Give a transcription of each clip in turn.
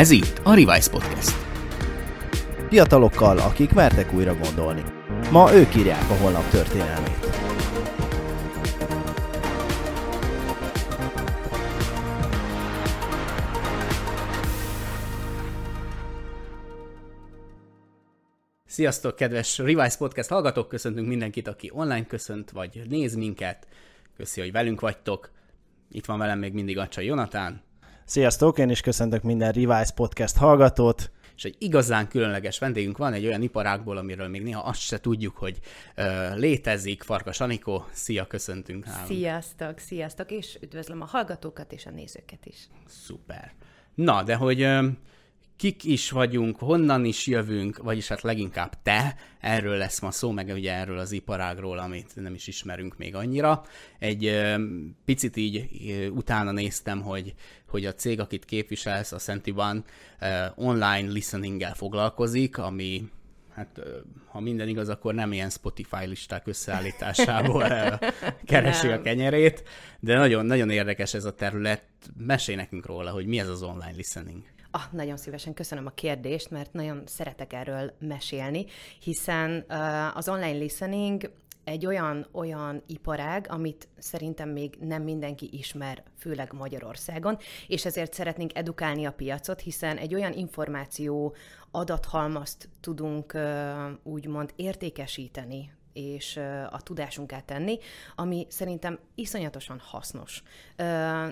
Ez itt a Revise Podcast. Fiatalokkal, akik mertek újra gondolni. Ma ők írják a holnap történelmét. Sziasztok, kedves Revise Podcast hallgatók! Köszöntünk mindenkit, aki online köszönt, vagy néz minket. Köszi, hogy velünk vagytok. Itt van velem még mindig Acsai Jonatán. Sziasztok, én is köszöntök minden Revise Podcast hallgatót. És egy igazán különleges vendégünk van, egy olyan iparágból, amiről még néha azt se tudjuk, hogy uh, létezik. Farkas Anikó, szia, köszöntünk nálunk. Sziasztok, sziasztok, és üdvözlöm a hallgatókat és a nézőket is. Szuper. Na, de hogy uh, kik is vagyunk, honnan is jövünk, vagyis hát leginkább te, erről lesz ma szó, meg ugye erről az iparágról, amit nem is ismerünk még annyira. Egy ö, picit így ö, utána néztem, hogy, hogy a cég, akit képviselsz, a Sentiban online listeninggel foglalkozik, ami hát ha minden igaz, akkor nem ilyen Spotify listák összeállításából keresi a kenyerét, de nagyon, nagyon érdekes ez a terület. Mesélj nekünk róla, hogy mi ez az online listening. Ah, nagyon szívesen köszönöm a kérdést, mert nagyon szeretek erről mesélni, hiszen uh, az online listening egy olyan, olyan iparág, amit szerintem még nem mindenki ismer, főleg Magyarországon, és ezért szeretnénk edukálni a piacot, hiszen egy olyan információ adathalmazt tudunk úgymond értékesíteni és a tudásunkat tenni, ami szerintem iszonyatosan hasznos.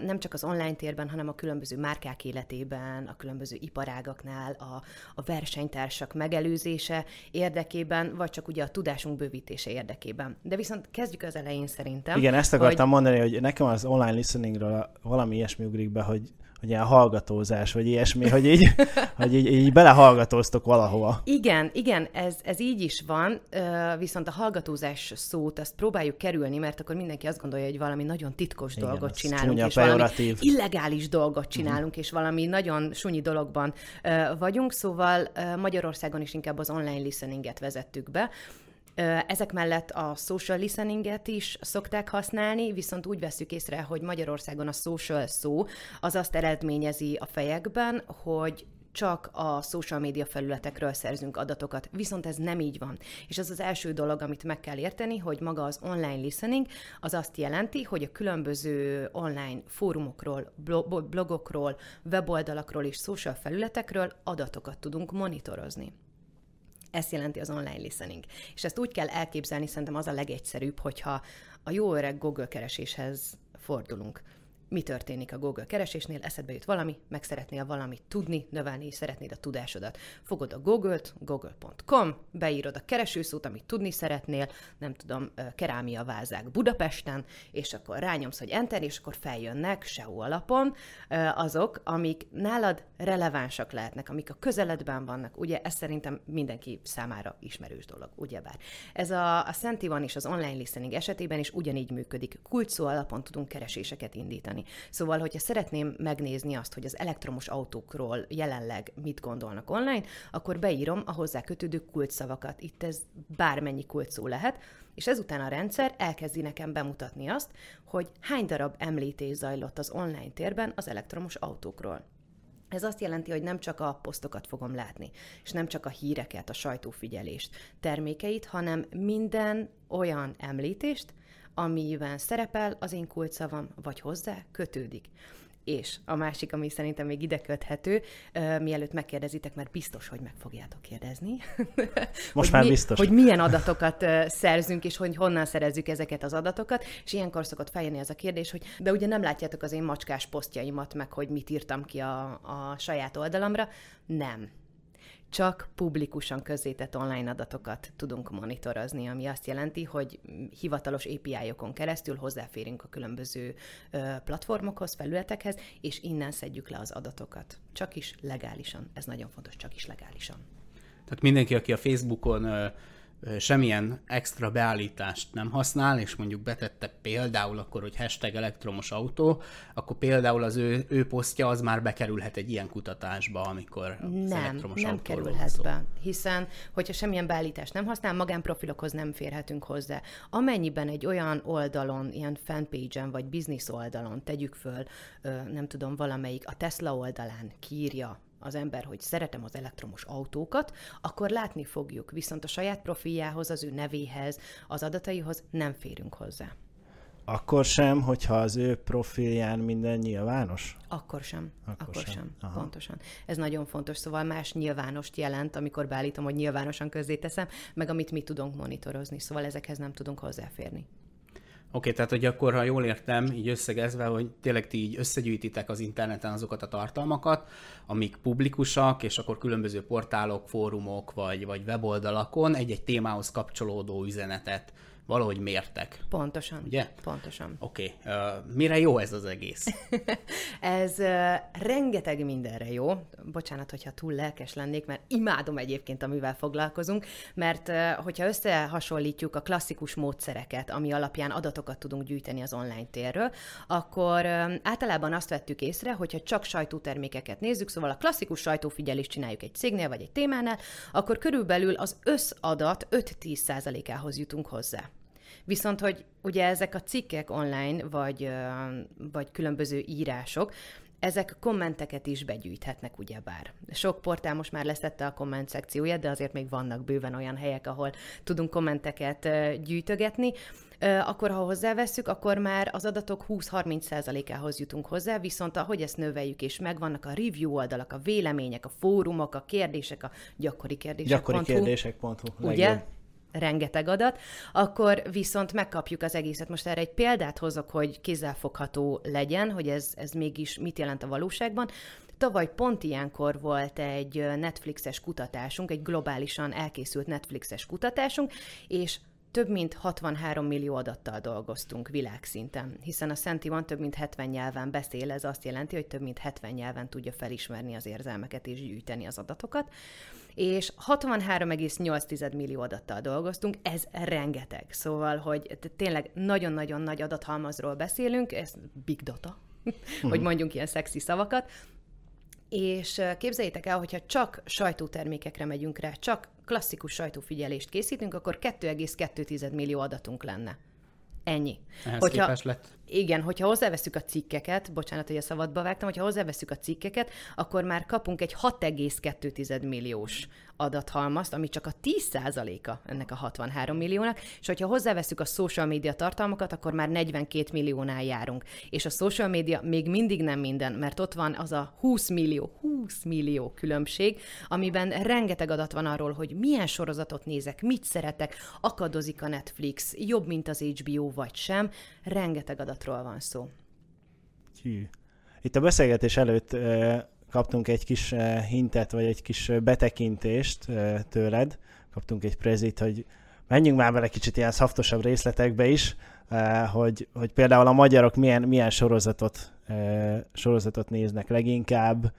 Nem csak az online térben, hanem a különböző márkák életében, a különböző iparágaknál, a, a versenytársak megelőzése érdekében, vagy csak ugye a tudásunk bővítése érdekében. De viszont kezdjük az elején szerintem. Igen, ezt akartam hogy... mondani, hogy nekem az online listeningről valami ilyesmi ugrik be, hogy hogy ilyen hallgatózás, vagy ilyesmi, hogy így, hogy így, így belehallgatóztok valahova. Igen, igen, ez, ez így is van, viszont a hallgatózás szót azt próbáljuk kerülni, mert akkor mindenki azt gondolja, hogy valami nagyon titkos igen, dolgot csinálunk, és pejoratív. valami illegális dolgot csinálunk, uh-huh. és valami nagyon sunyi dologban vagyunk, szóval Magyarországon is inkább az online listeninget vezettük be, ezek mellett a social listeninget is szokták használni, viszont úgy veszük észre, hogy Magyarországon a social szó az azt eredményezi a fejekben, hogy csak a social média felületekről szerzünk adatokat, viszont ez nem így van. És ez az első dolog, amit meg kell érteni, hogy maga az online listening az azt jelenti, hogy a különböző online fórumokról, blogokról, weboldalakról és social felületekről adatokat tudunk monitorozni. Ezt jelenti az online listening. És ezt úgy kell elképzelni, szerintem az a legegyszerűbb, hogyha a jó öreg Google kereséshez fordulunk mi történik a Google keresésnél, eszedbe jut valami, meg szeretnél valamit tudni, növelni, és szeretnéd a tudásodat. Fogod a Google-t, google.com, beírod a keresőszót, amit tudni szeretnél, nem tudom, kerámia vázák Budapesten, és akkor rányomsz, hogy enter, és akkor feljönnek SEO alapon azok, amik nálad relevánsak lehetnek, amik a közeledben vannak. Ugye ez szerintem mindenki számára ismerős dolog, ugyebár. Ez a, a Sentivan is az online listening esetében is ugyanígy működik. Kulcsszó alapon tudunk kereséseket indítani csinálni. Szóval, hogyha szeretném megnézni azt, hogy az elektromos autókról jelenleg mit gondolnak online, akkor beírom a hozzá kötődő kulcsszavakat. Itt ez bármennyi kulcsszó lehet, és ezután a rendszer elkezdi nekem bemutatni azt, hogy hány darab említés zajlott az online térben az elektromos autókról. Ez azt jelenti, hogy nem csak a posztokat fogom látni, és nem csak a híreket, a sajtófigyelést, termékeit, hanem minden olyan említést, amiben szerepel az én kulcsavam, vagy hozzá kötődik. És a másik, ami szerintem még ide köthető, uh, mielőtt megkérdezitek, mert biztos, hogy meg fogjátok kérdezni. Most már mi, biztos. Hogy milyen adatokat uh, szerzünk, és hogy honnan szerezzük ezeket az adatokat, és ilyenkor szokott feljönni ez a kérdés, hogy de ugye nem látjátok az én macskás posztjaimat, meg hogy mit írtam ki a, a saját oldalamra. Nem csak publikusan közzétett online adatokat tudunk monitorozni, ami azt jelenti, hogy hivatalos API-okon keresztül hozzáférünk a különböző platformokhoz, felületekhez, és innen szedjük le az adatokat. Csak is legálisan. Ez nagyon fontos, csak is legálisan. Tehát mindenki, aki a Facebookon semmilyen extra beállítást nem használ, és mondjuk betette például akkor, hogy hashtag elektromos autó, akkor például az ő, ő posztja az már bekerülhet egy ilyen kutatásba, amikor nem, az elektromos nem kerülhet szó. be, hiszen hogyha semmilyen beállítást nem használ, magánprofilokhoz nem férhetünk hozzá. Amennyiben egy olyan oldalon, ilyen fanpage-en vagy business oldalon tegyük föl, nem tudom, valamelyik a Tesla oldalán kiírja az ember, hogy szeretem az elektromos autókat, akkor látni fogjuk, viszont a saját profiljához, az ő nevéhez, az adataihoz nem férünk hozzá. Akkor sem, hogyha az ő profilján minden nyilvános? Akkor sem. Akkor, Akkor sem. sem. Pontosan. Ez nagyon fontos. Szóval más nyilvánost jelent, amikor beállítom, hogy nyilvánosan teszem, meg amit mi tudunk monitorozni. Szóval ezekhez nem tudunk hozzáférni. Oké, tehát hogy akkor, ha jól értem, így összegezve, hogy tényleg ti így összegyűjtitek az interneten azokat a tartalmakat, amik publikusak, és akkor különböző portálok, fórumok, vagy, vagy weboldalakon egy-egy témához kapcsolódó üzenetet valahogy mértek. Pontosan. Ugye? Pontosan. Oké. Okay. Uh, mire jó ez az egész? ez uh, rengeteg mindenre jó. Bocsánat, hogyha túl lelkes lennék, mert imádom egyébként, amivel foglalkozunk, mert uh, hogyha összehasonlítjuk a klasszikus módszereket, ami alapján adatokat tudunk gyűjteni az online térről, akkor uh, általában azt vettük észre, hogyha csak sajtótermékeket nézzük, szóval a klasszikus sajtófigyelést csináljuk egy cégnél vagy egy témánál, akkor körülbelül az összadat 5-10%-ához jutunk hozzá. Viszont, hogy ugye ezek a cikkek online, vagy, vagy különböző írások, ezek kommenteket is begyűjthetnek, ugyebár. Sok portál most már leszette a komment szekcióját, de azért még vannak bőven olyan helyek, ahol tudunk kommenteket gyűjtögetni. Akkor, ha hozzávesszük, akkor már az adatok 20-30%-ához jutunk hozzá, viszont ahogy ezt növeljük, és megvannak a review oldalak, a vélemények, a fórumok, a kérdések, a gyakori kérdések. Gyakori kérdések.hu. Ugye? Legjobb rengeteg adat, akkor viszont megkapjuk az egészet. Most erre egy példát hozok, hogy kézzelfogható legyen, hogy ez, ez mégis mit jelent a valóságban. Tavaly pont ilyenkor volt egy Netflixes kutatásunk, egy globálisan elkészült Netflixes kutatásunk, és több mint 63 millió adattal dolgoztunk világszinten, hiszen a Szenti van több mint 70 nyelven beszél, ez azt jelenti, hogy több mint 70 nyelven tudja felismerni az érzelmeket és gyűjteni az adatokat és 63,8 millió adattal dolgoztunk, ez rengeteg. Szóval, hogy tényleg nagyon-nagyon nagy adathalmazról beszélünk, ez big data, hogy mhm. mondjunk ilyen szexi szavakat, és képzeljétek el, hogyha csak sajtótermékekre megyünk rá, csak klasszikus sajtófigyelést készítünk, akkor 2,2 millió adatunk lenne. Ennyi. Ehhez hogyha, lett. Igen, hogyha hozzáveszünk a cikkeket, bocsánat, hogy a szabadba vágtam, hogyha hozzáveszünk a cikkeket, akkor már kapunk egy 6,2 milliós adathalmazt, ami csak a 10%-a ennek a 63 milliónak, és hogyha hozzáveszünk a social media tartalmakat, akkor már 42 milliónál járunk. És a social media még mindig nem minden, mert ott van az a 20 millió, 20 millió különbség, amiben rengeteg adat van arról, hogy milyen sorozatot nézek, mit szeretek, akadozik a Netflix, jobb, mint az HBO vagy sem, rengeteg adatról van szó. Hű. Itt a beszélgetés előtt kaptunk egy kis hintet, vagy egy kis betekintést tőled, kaptunk egy prezit, hogy menjünk már bele kicsit ilyen szaftosabb részletekbe is, hogy, hogy például a magyarok milyen, milyen sorozatot, sorozatot néznek leginkább,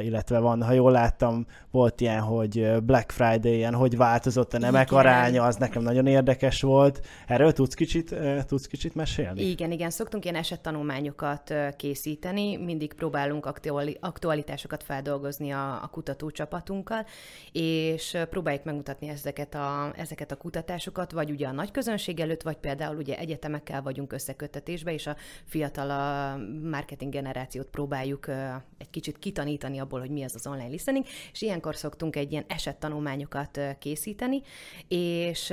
illetve van, ha jól láttam, volt ilyen, hogy Black Friday-en hogy változott a nemek igen. aránya, az nekem nagyon érdekes volt. Erről tudsz kicsit, tudsz kicsit mesélni? Igen, igen, szoktunk ilyen esettanulmányokat készíteni, mindig próbálunk aktuali- aktualitásokat feldolgozni a, a kutatócsapatunkkal, és próbáljuk megmutatni ezeket a, ezeket a kutatásokat, vagy ugye a nagy közönség előtt, vagy például ugye egyetemekkel vagyunk összeköttetésbe, és a fiatal a marketing generációt próbáljuk egy kicsit kitanítani tanítani abból, hogy mi az az online listening, és ilyenkor szoktunk egy ilyen esettanulmányokat készíteni, és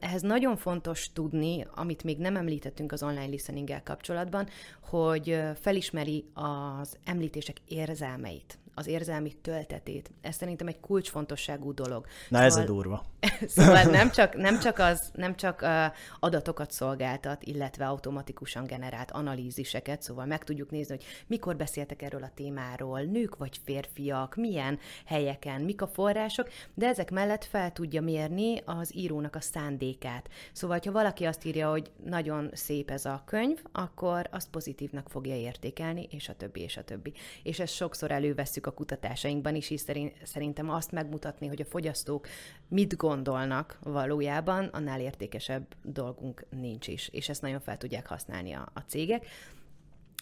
ehhez nagyon fontos tudni, amit még nem említettünk az online listeninggel kapcsolatban, hogy felismeri az említések érzelmeit az érzelmi töltetét. Ez szerintem egy kulcsfontosságú dolog. Na szóval, ez a szóval- durva. szóval nem csak, nem csak, az, nem csak uh, adatokat szolgáltat, illetve automatikusan generált analíziseket, szóval meg tudjuk nézni, hogy mikor beszéltek erről a témáról, nők vagy férfiak, milyen helyeken, mik a források, de ezek mellett fel tudja mérni az írónak a szándékát. Szóval, ha valaki azt írja, hogy nagyon szép ez a könyv, akkor azt pozitívnak fogja értékelni, és a többi, és a többi. És ezt sokszor előveszük a kutatásainkban is, és szerintem azt megmutatni, hogy a fogyasztók mit gondolnak valójában, annál értékesebb dolgunk nincs is, és ezt nagyon fel tudják használni a, a cégek.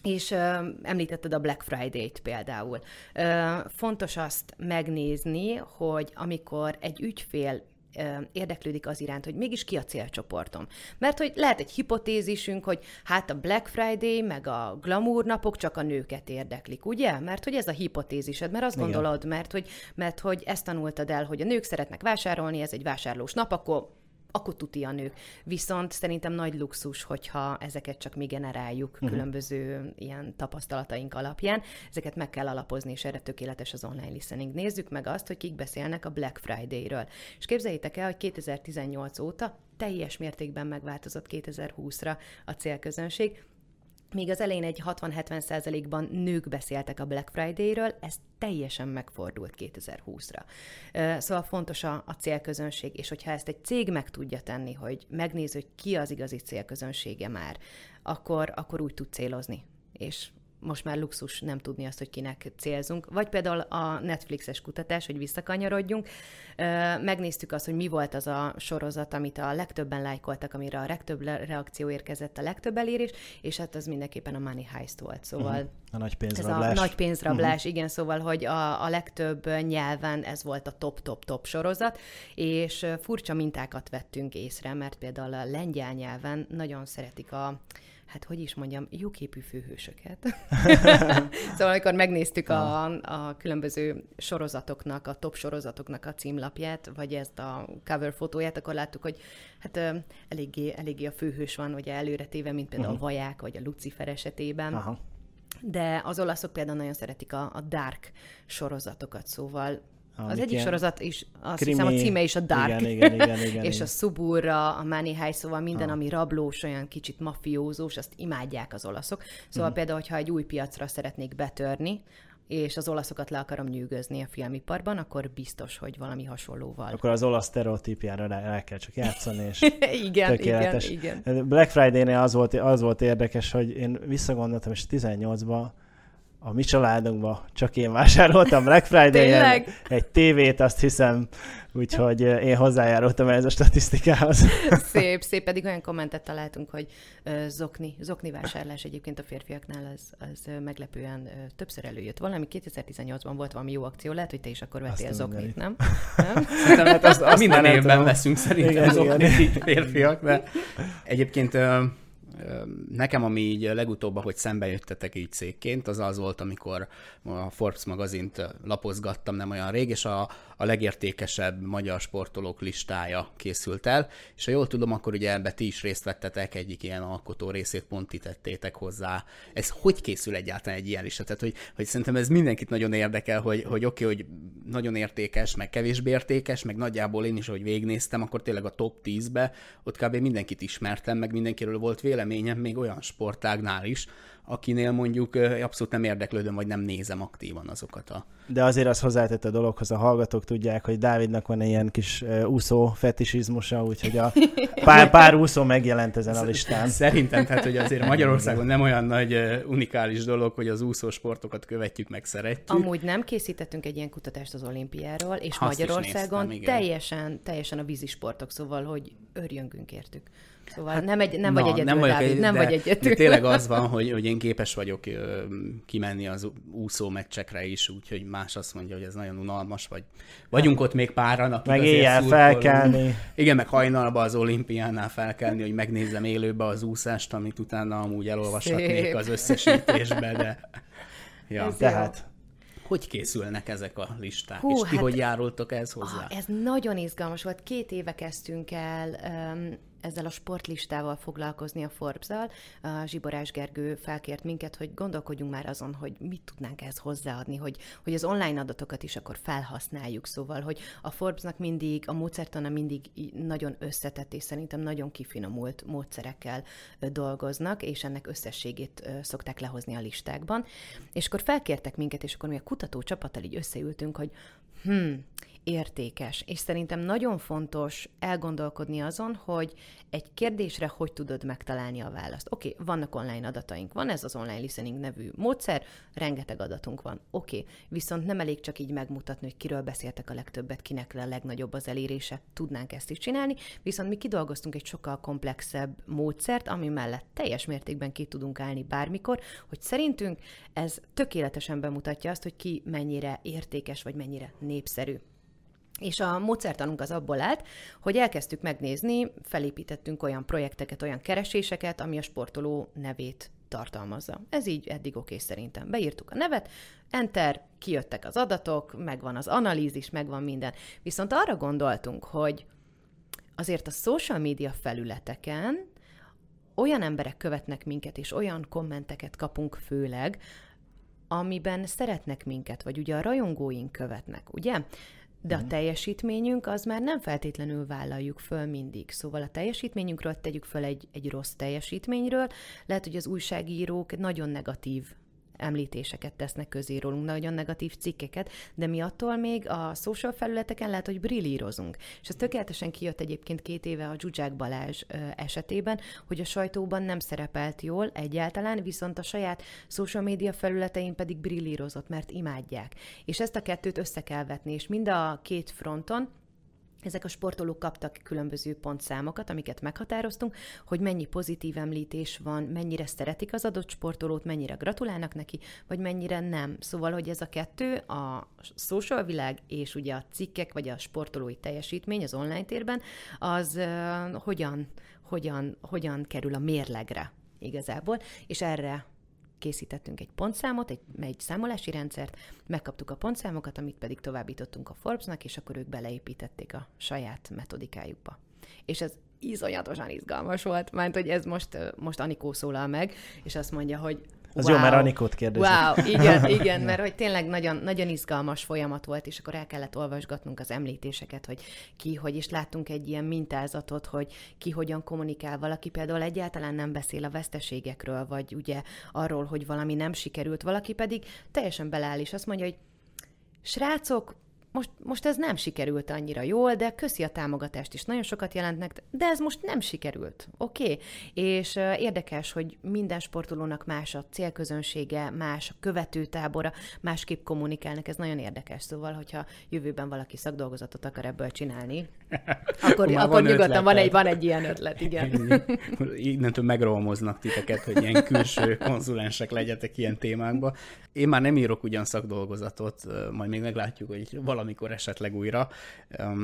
És ö, említetted a Black Friday-t például. Ö, fontos azt megnézni, hogy amikor egy ügyfél érdeklődik az iránt, hogy mégis ki a célcsoportom. Mert hogy lehet egy hipotézisünk, hogy hát a Black Friday meg a glamour napok csak a nőket érdeklik, ugye? Mert hogy ez a hipotézised, mert azt Igen. gondolod, mert hogy, mert hogy ezt tanultad el, hogy a nők szeretnek vásárolni, ez egy vásárlós nap, akkor akkor tuti a nők. Viszont szerintem nagy luxus, hogyha ezeket csak mi generáljuk uh-huh. különböző ilyen tapasztalataink alapján. Ezeket meg kell alapozni, és erre tökéletes az online listening. Nézzük meg azt, hogy kik beszélnek a Black Friday-ről. És képzeljétek el, hogy 2018 óta teljes mértékben megváltozott 2020-ra a célközönség. Még az elején egy 60-70 százalékban nők beszéltek a Black Friday-ről, ez teljesen megfordult 2020-ra. Szóval fontos a, a célközönség, és hogyha ezt egy cég meg tudja tenni, hogy megnéz, hogy ki az igazi célközönsége már, akkor, akkor úgy tud célozni. És most már luxus nem tudni azt, hogy kinek célzunk. Vagy például a Netflixes kutatás, hogy visszakanyarodjunk. Megnéztük azt, hogy mi volt az a sorozat, amit a legtöbben lájkoltak, amire a legtöbb reakció érkezett, a legtöbb elérés, és hát az mindenképpen a Money Heist volt. Szóval uh-huh. A nagy pénzrablás. Ez a nagy pénzrablás, uh-huh. igen, szóval, hogy a, a legtöbb nyelven ez volt a top-top-top sorozat, és furcsa mintákat vettünk észre, mert például a lengyel nyelven nagyon szeretik a hát hogy is mondjam, jóképű főhősöket. szóval amikor megnéztük a, a különböző sorozatoknak, a top sorozatoknak a címlapját, vagy ezt a cover fotóját, akkor láttuk, hogy hát eléggé, eléggé a főhős van ugye előre téve, mint például uh-huh. a Vaják, vagy a Lucifer esetében. Aha. De az olaszok például nagyon szeretik a, a dark sorozatokat, szóval az egyik sorozat is, azt krimi, hiszem a címe is a Dark, igen, igen, igen, igen, és igen. a Suburra, a Money High, szóval minden, ah. ami rablós, olyan kicsit mafiózós, azt imádják az olaszok. Szóval mm. például, hogyha egy új piacra szeretnék betörni, és az olaszokat le akarom nyűgözni a filmiparban, akkor biztos, hogy valami hasonlóval. Akkor az olasz stereotípjára el kell csak játszani, és igen, tökéletes. igen, igen. Black Friday-nél az volt, az volt érdekes, hogy én visszagondoltam, és 18-ban a mi családunkban csak én vásároltam Black Friday-en egy tévét, azt hiszem, úgyhogy én hozzájárultam ez a statisztikához. Szép, szép, pedig olyan kommentet találtunk, hogy zokni, zokni vásárlás egyébként a férfiaknál az, az meglepően többször előjött. Valami 2018-ban volt valami jó akció, lehet, hogy te is akkor vettél azt zoknit, nem? nem? Szerintem hát azt, azt minden évben veszünk szerintem igen, zoknit igen. férfiak, de egyébként Nekem, ami így legutóbb, hogy szembe jöttetek így cégként, az az volt, amikor a Forbes magazint lapozgattam nem olyan rég, és a, a legértékesebb magyar sportolók listája készült el, és ha jól tudom, akkor ugye ebbe ti is részt vettetek, egyik ilyen alkotó részét pont hozzá. Ez hogy készül egyáltalán egy ilyen lista? Tehát, hogy, hogy szerintem ez mindenkit nagyon érdekel, hogy, hogy oké, okay, hogy nagyon értékes, meg kevésbé értékes, meg nagyjából én is, hogy végignéztem, akkor tényleg a top 10-be, ott kb. mindenkit ismertem, meg mindenkiről volt véleményem, még olyan sportágnál is, akinél mondjuk abszolút nem érdeklődöm, vagy nem nézem aktívan azokat a... De azért az hozzátett a dologhoz, a hallgatók tudják, hogy Dávidnak van egy ilyen kis úszó fetisizmusa, úgyhogy a pár, pár úszó megjelent ezen a listán. Szerintem, tehát, hogy azért Magyarországon nem olyan nagy unikális dolog, hogy az úszó sportokat követjük, meg szeretjük. Amúgy nem készítettünk egy ilyen kutatást az olimpiáról, és Azt Magyarországon néztem, teljesen, teljesen a vízisportok, szóval, hogy örjöngünk értük. Szóval hát, nem, egy, nem na, vagy egyedül, nem, vagyok Dávid, egy, nem de, vagy egyedül. De tényleg az van, hogy, hogy én képes vagyok ö, kimenni az úszó meccsekre is, úgyhogy más azt mondja, hogy ez nagyon unalmas, vagy vagyunk ott még páran, akik Meg éjjel felkelni. Igen, meg hajnalba az olimpiánál felkelni, hogy megnézzem élőbe az úszást, amit utána amúgy elolvashatnék Szép. az összesítésbe, de... Ja. Ez Tehát... Jó. Hogy készülnek ezek a listák, Hú, és ti hát, hogy járultok ez hozzá? Ah, ez nagyon izgalmas volt. Két éve kezdtünk el um, ezzel a sportlistával foglalkozni a forbes A Zsiborás Gergő felkért minket, hogy gondolkodjunk már azon, hogy mit tudnánk ehhez hozzáadni, hogy, hogy az online adatokat is akkor felhasználjuk. Szóval, hogy a Forbesnak mindig, a módszertana mindig nagyon összetett, és szerintem nagyon kifinomult módszerekkel dolgoznak, és ennek összességét szokták lehozni a listákban. És akkor felkértek minket, és akkor mi a kutató csapattal így összeültünk, hogy hmm, értékes, és szerintem nagyon fontos elgondolkodni azon, hogy egy kérdésre hogy tudod megtalálni a választ. Oké, okay, vannak online adataink, van ez az online listening nevű módszer, rengeteg adatunk van. Oké, okay, viszont nem elég csak így megmutatni, hogy kiről beszéltek a legtöbbet, kinek a legnagyobb az elérése, tudnánk ezt is csinálni, viszont mi kidolgoztunk egy sokkal komplexebb módszert, ami mellett teljes mértékben ki tudunk állni bármikor, hogy szerintünk ez tökéletesen bemutatja azt, hogy ki mennyire értékes, vagy mennyire népszerű. És a módszertanunk az abból állt, hogy elkezdtük megnézni, felépítettünk olyan projekteket, olyan kereséseket, ami a sportoló nevét tartalmazza. Ez így eddig oké szerintem. Beírtuk a nevet, enter, kijöttek az adatok, megvan az analízis, megvan minden. Viszont arra gondoltunk, hogy azért a social media felületeken olyan emberek követnek minket, és olyan kommenteket kapunk főleg, amiben szeretnek minket, vagy ugye a rajongóink követnek, ugye? De a mhm. teljesítményünk az már nem feltétlenül vállaljuk föl mindig. Szóval a teljesítményünkről tegyük föl egy, egy rossz teljesítményről. Lehet, hogy az újságírók nagyon negatív említéseket tesznek közé rólunk, nagyon negatív cikkeket, de mi attól még a social felületeken lehet, hogy brillírozunk. És ez tökéletesen kijött egyébként két éve a Zsuzsák Balázs esetében, hogy a sajtóban nem szerepelt jól egyáltalán, viszont a saját social média felületein pedig brillírozott, mert imádják. És ezt a kettőt össze kell vetni, és mind a két fronton ezek a sportolók kaptak különböző pontszámokat, amiket meghatároztunk, hogy mennyi pozitív említés van, mennyire szeretik az adott sportolót, mennyire gratulálnak neki, vagy mennyire nem. Szóval, hogy ez a kettő, a social világ és ugye a cikkek, vagy a sportolói teljesítmény az online térben, az uh, hogyan, hogyan, hogyan kerül a mérlegre igazából, és erre készítettünk egy pontszámot, egy, egy számolási rendszert, megkaptuk a pontszámokat, amit pedig továbbítottunk a Forbesnak, és akkor ők beleépítették a saját metodikájukba. És ez iszonyatosan izgalmas volt, mert hogy ez most, most Anikó szólal meg, és azt mondja, hogy az wow. jó, mert Anikót kérdezik. Wow, igen, igen, mert hogy tényleg nagyon, nagyon izgalmas folyamat volt, és akkor el kellett olvasgatnunk az említéseket, hogy ki, hogy is láttunk egy ilyen mintázatot, hogy ki hogyan kommunikál. Valaki például egyáltalán nem beszél a veszteségekről, vagy ugye arról, hogy valami nem sikerült, valaki pedig teljesen beleáll, és azt mondja, hogy srácok, most, most ez nem sikerült annyira jól, de köszi a támogatást is, nagyon sokat jelentnek, de ez most nem sikerült, oké? Okay? És uh, érdekes, hogy minden sportolónak más a célközönsége, más a követőtábora, másképp kommunikálnak, ez nagyon érdekes. Szóval, hogyha jövőben valaki szakdolgozatot akar ebből csinálni, akkor, akkor nyugodtan van egy, van egy ilyen ötlet, igen. Innentől megromoznak titeket, hogy ilyen külső konzulensek legyetek ilyen témákba. Én már nem írok ugyan szakdolgozatot, majd még meglátjuk, hogy valamikor esetleg újra,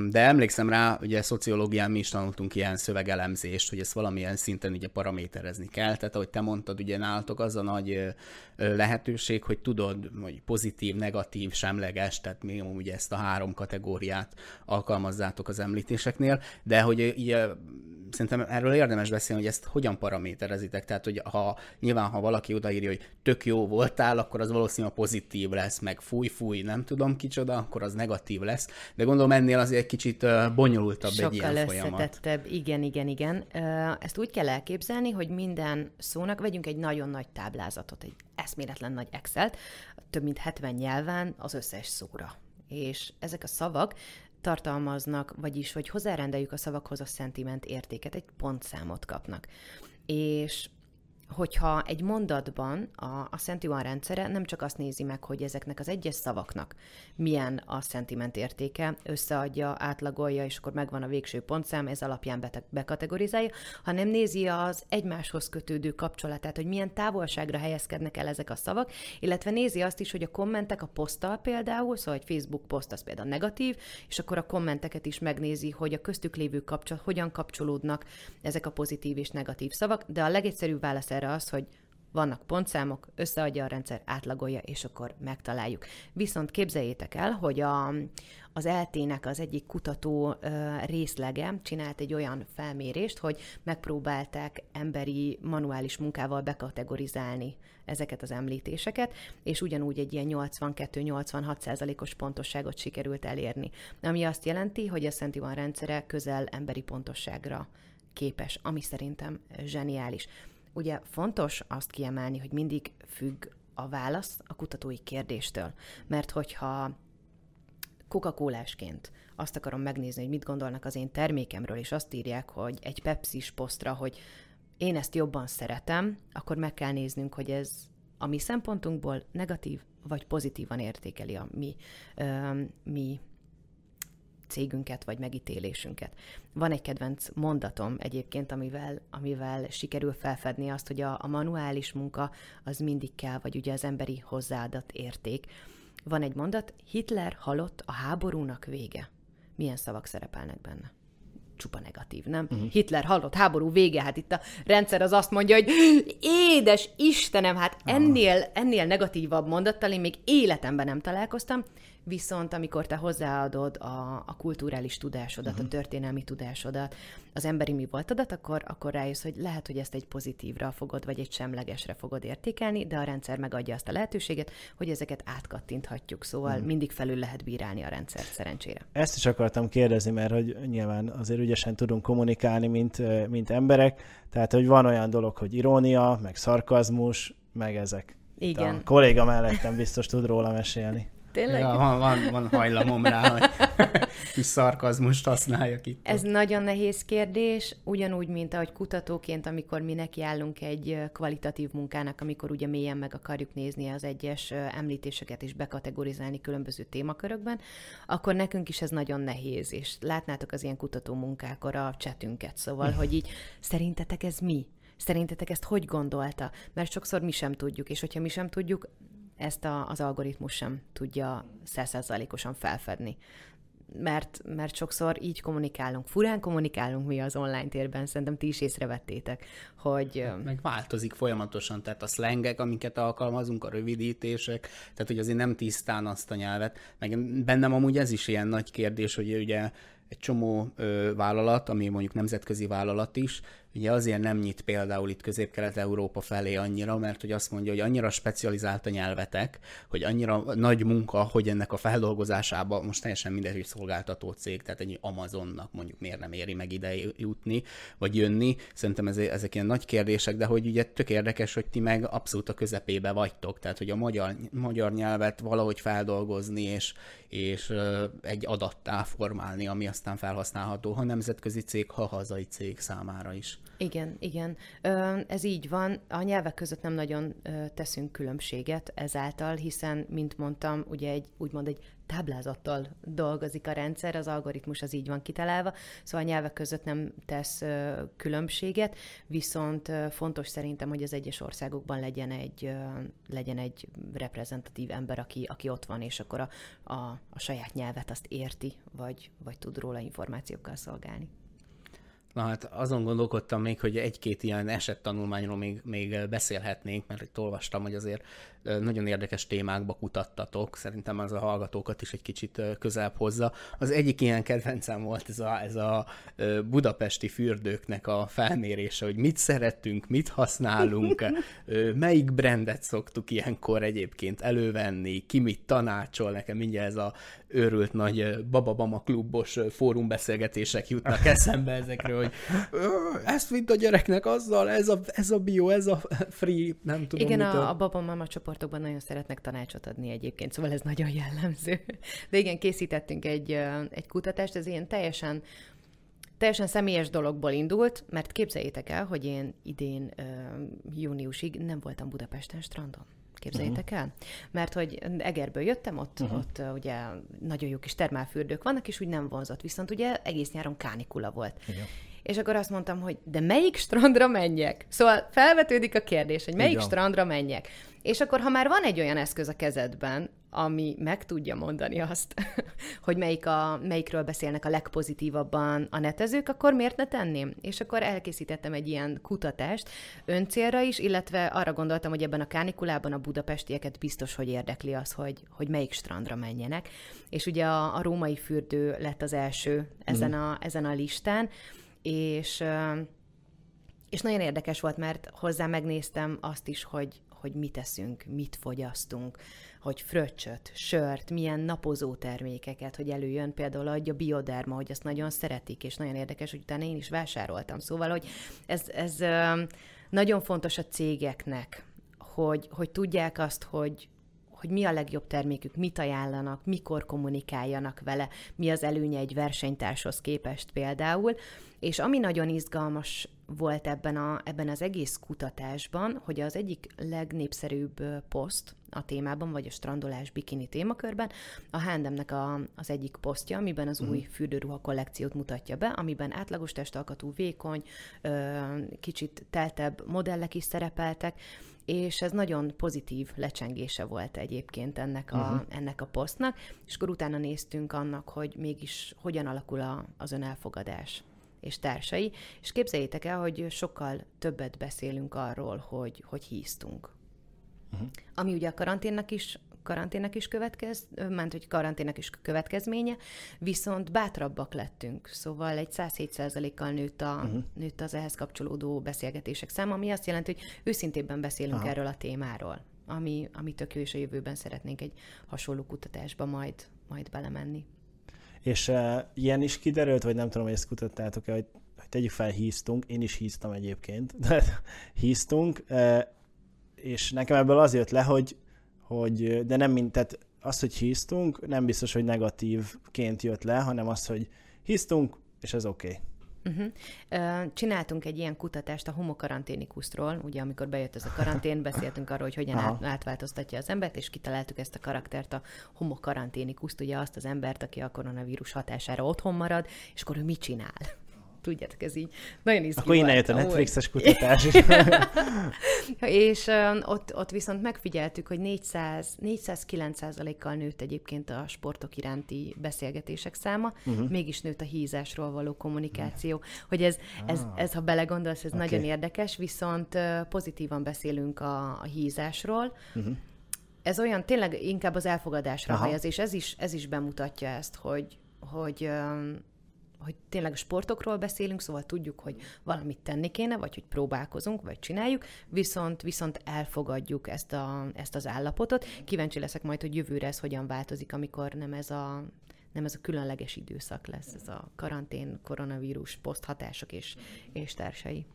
de emlékszem rá, ugye szociológián mi is tanultunk ilyen szövegelemzést, hogy ezt valamilyen szinten ugye paraméterezni kell, tehát ahogy te mondtad, ugye nálatok az a nagy lehetőség, hogy tudod, hogy pozitív, negatív, semleges, tehát még ugye ezt a három kategóriát alkalmazzátok az említéseknél, de hogy ugye szerintem erről érdemes beszélni, hogy ezt hogyan paraméterezitek. Tehát, hogy ha nyilván, ha valaki odaírja, hogy tök jó voltál, akkor az valószínűleg pozitív lesz, meg fúj, fúj, nem tudom kicsoda, akkor az negatív lesz. De gondolom ennél azért egy kicsit bonyolultabb Sokkal egy ilyen folyamat. Igen, igen, igen. Ezt úgy kell elképzelni, hogy minden szónak vegyünk egy nagyon nagy táblázatot, egy eszméletlen nagy excel több mint 70 nyelven az összes szóra. És ezek a szavak tartalmaznak, vagyis, hogy hozzárendeljük a szavakhoz a szentiment értéket, egy pontszámot kapnak. És hogyha egy mondatban a, a Szent Iván rendszere nem csak azt nézi meg, hogy ezeknek az egyes szavaknak milyen a szentiment értéke, összeadja, átlagolja, és akkor megvan a végső pontszám, ez alapján bete- bekategorizálja, hanem nézi az egymáshoz kötődő kapcsolatát, hogy milyen távolságra helyezkednek el ezek a szavak, illetve nézi azt is, hogy a kommentek a poszttal például, szóval egy Facebook poszt az például negatív, és akkor a kommenteket is megnézi, hogy a köztük lévő kapcsolat, hogyan kapcsolódnak ezek a pozitív és negatív szavak, de a legegyszerűbb válasz erre az, hogy vannak pontszámok, összeadja a rendszer, átlagolja, és akkor megtaláljuk. Viszont képzeljétek el, hogy a, az eltének az egyik kutató részlege csinált egy olyan felmérést, hogy megpróbálták emberi manuális munkával bekategorizálni ezeket az említéseket, és ugyanúgy egy ilyen 82-86 százalékos pontosságot sikerült elérni. Ami azt jelenti, hogy a Szent Iván rendszere közel emberi pontosságra képes, ami szerintem zseniális. Ugye fontos azt kiemelni, hogy mindig függ a válasz a kutatói kérdéstől, mert hogyha coca azt akarom megnézni, hogy mit gondolnak az én termékemről, és azt írják, hogy egy pepsi posztra, hogy én ezt jobban szeretem, akkor meg kell néznünk, hogy ez a mi szempontunkból negatív vagy pozitívan értékeli a mi, ö, mi cégünket vagy megítélésünket. Van egy kedvenc mondatom egyébként, amivel, amivel sikerül felfedni azt, hogy a, a manuális munka az mindig kell, vagy ugye az emberi hozzáadat érték. Van egy mondat, Hitler halott, a háborúnak vége. milyen szavak szerepelnek benne csupa negatív, nem? Uh-huh. Hitler halott, háború vége, hát itt a rendszer az azt mondja, hogy édes Istenem, hát ennél, ennél negatívabb mondattal én még életemben nem találkoztam, viszont amikor te hozzáadod a, a kulturális tudásodat, uh-huh. a mhm. történelmi tudásodat, az emberi mi voltadat, akkor, akkor rájössz, hogy lehet, hogy ezt egy pozitívra fogod, vagy egy semlegesre fogod értékelni, de a rendszer megadja azt a lehetőséget, hogy ezeket átkattinthatjuk, szóval uh-huh. mindig felül lehet bírálni a rendszert szerencsére. Ezt is akartam kérdezni, mert hogy nyilván azért ügyesen tudunk kommunikálni, mint, mint emberek, tehát hogy van olyan dolog, hogy irónia, meg szarkazmus, meg ezek. Igen. A kolléga mellettem biztos tud róla mesélni. Tényleg? Ja, van, van, van hajlamom rá, hogy kis szarkazmust használjak itt. Ez nagyon nehéz kérdés, ugyanúgy, mint ahogy kutatóként, amikor mi nekiállunk egy kvalitatív munkának, amikor ugye mélyen meg akarjuk nézni az egyes említéseket és bekategorizálni különböző témakörökben, akkor nekünk is ez nagyon nehéz, és látnátok az ilyen kutató munkákor a csetünket, szóval, hogy így szerintetek ez mi? Szerintetek ezt hogy gondolta? Mert sokszor mi sem tudjuk, és hogyha mi sem tudjuk, ezt a, az algoritmus sem tudja százszerzalékosan felfedni. Mert, mert sokszor így kommunikálunk, furán kommunikálunk mi az online térben, szerintem ti is észrevettétek, hogy... Meg változik folyamatosan, tehát a szlengek, amiket alkalmazunk, a rövidítések, tehát hogy azért nem tisztán azt a nyelvet, meg bennem amúgy ez is ilyen nagy kérdés, hogy ugye egy csomó ö, vállalat, ami mondjuk nemzetközi vállalat is, ugye azért nem nyit például itt közép-kelet-európa felé annyira, mert hogy azt mondja, hogy annyira specializált a nyelvetek, hogy annyira nagy munka, hogy ennek a feldolgozásába most teljesen mindegy, hogy szolgáltató cég, tehát egy Amazonnak mondjuk miért nem éri meg ide jutni, vagy jönni. Szerintem ez, ezek ilyen nagy kérdések, de hogy ugye tök érdekes, hogy ti meg abszolút a közepébe vagytok, tehát hogy a magyar, magyar nyelvet valahogy feldolgozni, és, és egy adattá formálni, ami aztán felhasználható, ha nemzetközi cég, ha hazai cég számára is. Igen, igen. Ez így van. A nyelvek között nem nagyon teszünk különbséget ezáltal, hiszen, mint mondtam, ugye egy úgymond egy táblázattal dolgozik a rendszer, az algoritmus az így van kitalálva, szóval a nyelvek között nem tesz különbséget, viszont fontos szerintem, hogy az egyes országokban legyen egy, legyen egy reprezentatív ember, aki, aki ott van, és akkor a, a, a saját nyelvet azt érti, vagy, vagy tud róla információkkal szolgálni. Na hát azon gondolkodtam még, hogy egy-két ilyen esettanulmányról még, még beszélhetnénk, mert itt olvastam, hogy azért nagyon érdekes témákba kutattatok, szerintem az a hallgatókat is egy kicsit közelebb hozza. Az egyik ilyen kedvencem volt ez a, ez a budapesti fürdőknek a felmérése, hogy mit szeretünk, mit használunk, melyik brandet szoktuk ilyenkor egyébként elővenni, ki mit tanácsol, nekem mindjárt ez a őrült nagy bababama klubos fórumbeszélgetések jutnak eszembe ezekről, hogy ezt vidd a gyereknek azzal, ez a, ez a bio, ez a free, nem tudom Igen, mitől. a, a babamama csoportokban nagyon szeretnek tanácsot adni egyébként, szóval ez nagyon jellemző. De igen, készítettünk egy, egy kutatást, ez ilyen teljesen teljesen személyes dologból indult, mert képzeljétek el, hogy én idén júniusig nem voltam Budapesten strandon. Képzeljétek uh-huh. el? Mert hogy Egerből jöttem, ott, uh-huh. ott ugye nagyon jó kis termálfürdők vannak, és úgy nem vonzott. Viszont ugye egész nyáron kánikula volt. Uh-huh. És akkor azt mondtam, hogy de melyik strandra menjek? Szóval felvetődik a kérdés, hogy melyik Igen. strandra menjek. És akkor, ha már van egy olyan eszköz a kezedben, ami meg tudja mondani azt, hogy melyik a, melyikről beszélnek a legpozitívabban a netezők, akkor miért ne tenném? És akkor elkészítettem egy ilyen kutatást öncélra is, illetve arra gondoltam, hogy ebben a kánikulában a budapestieket biztos, hogy érdekli az, hogy, hogy melyik strandra menjenek. És ugye a, a római fürdő lett az első ezen mhm. a, ezen a listán, és és nagyon érdekes volt, mert hozzá megnéztem azt is, hogy, hogy mit eszünk, mit fogyasztunk, hogy fröccsöt, sört, milyen napozó termékeket, hogy előjön például a bioderma, hogy azt nagyon szeretik, és nagyon érdekes, hogy utána én is vásároltam. Szóval, hogy ez, ez nagyon fontos a cégeknek, hogy, hogy tudják azt, hogy, hogy mi a legjobb termékük, mit ajánlanak, mikor kommunikáljanak vele, mi az előnye egy versenytárshoz képest például. És ami nagyon izgalmas volt ebben, a, ebben az egész kutatásban, hogy az egyik legnépszerűbb poszt a témában, vagy a strandolás bikini témakörben, a Handemnek a, az egyik posztja, amiben az mm. új fürdőruha kollekciót mutatja be, amiben átlagos testalkatú, vékony, kicsit teltebb modellek is szerepeltek, és ez nagyon pozitív lecsengése volt egyébként ennek a, uh-huh. ennek a posztnak, és akkor utána néztünk annak, hogy mégis hogyan alakul a, az önelfogadás és társai, és képzeljétek el, hogy sokkal többet beszélünk arról, hogy, hogy híztunk. Uh-huh. Ami ugye a karanténnak is karanténnak is következ, ment, hogy karanténnak is következménye, viszont bátrabbak lettünk, szóval egy 107%-kal nőtt, a, uh-huh. nőtt az ehhez kapcsolódó beszélgetések száma, ami azt jelenti, hogy őszintébben beszélünk Aha. erről a témáról, ami, ami tök jó, és a jövőben szeretnénk egy hasonló kutatásba majd, majd belemenni. És uh, ilyen is kiderült, vagy nem tudom, hogy ezt kutattátok-e, hogy, hogy tegyük fel, híztunk, én is híztam egyébként, de híztunk, uh, és nekem ebből az jött le, hogy hogy, de nem mint, tehát az, hogy hisztunk, nem biztos, hogy negatívként jött le, hanem az, hogy hisztunk, és ez oké. Okay. Uh-huh. Csináltunk egy ilyen kutatást a homokaranténikusztról, ugye amikor bejött ez a karantén, beszéltünk arról, hogy hogyan át, átváltoztatja az embert, és kitaláltuk ezt a karaktert, a homokaranténikuszt, ugye azt az embert, aki a koronavírus hatására otthon marad, és akkor ő mit csinál? Tudjátok, ez így nagyon izgi Akkor innen jött a Netflixes kutatás is. és um, ott, ott viszont megfigyeltük, hogy 400, 409 kal nőtt egyébként a sportok iránti beszélgetések száma, uh-huh. mégis nőtt a hízásról való kommunikáció. Hogy ez, ez, ah. ez ha belegondolsz, ez okay. nagyon érdekes, viszont pozitívan beszélünk a, a hízásról, uh-huh ez olyan tényleg inkább az elfogadásra Aha. hajaz, és ez is, ez is bemutatja ezt, hogy, hogy hogy tényleg sportokról beszélünk, szóval tudjuk, hogy valamit tenni kéne, vagy hogy próbálkozunk, vagy csináljuk, viszont, viszont elfogadjuk ezt, a, ezt az állapotot. Kíváncsi leszek majd, hogy jövőre ez hogyan változik, amikor nem ez a nem ez a különleges időszak lesz, ez a karantén, koronavírus, poszthatások és, és társai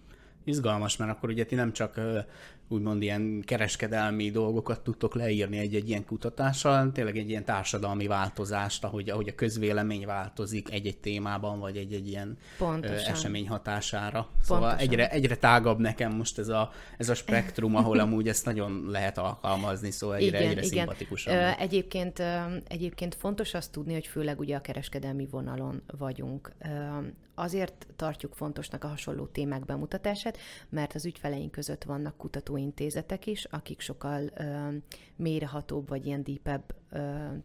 izgalmas, mert akkor ugye ti nem csak úgymond ilyen kereskedelmi dolgokat tudtok leírni egy-egy ilyen kutatással, tényleg egy ilyen társadalmi változást, ahogy, ahogy a közvélemény változik egy-egy témában, vagy egy-egy ilyen Pontosan. esemény hatására. Szóval Pontosan. egyre, egyre tágabb nekem most ez a, ez a spektrum, ahol amúgy ezt nagyon lehet alkalmazni, szóval egyre, igen, egyre igen. szimpatikusabb. Egyébként, egyébként fontos azt tudni, hogy főleg ugye a kereskedelmi vonalon vagyunk. Azért tartjuk fontosnak a hasonló témák bemutatását, mert az ügyfeleink között vannak kutatóintézetek is, akik sokkal ö, mélyrehatóbb vagy ilyen dípebb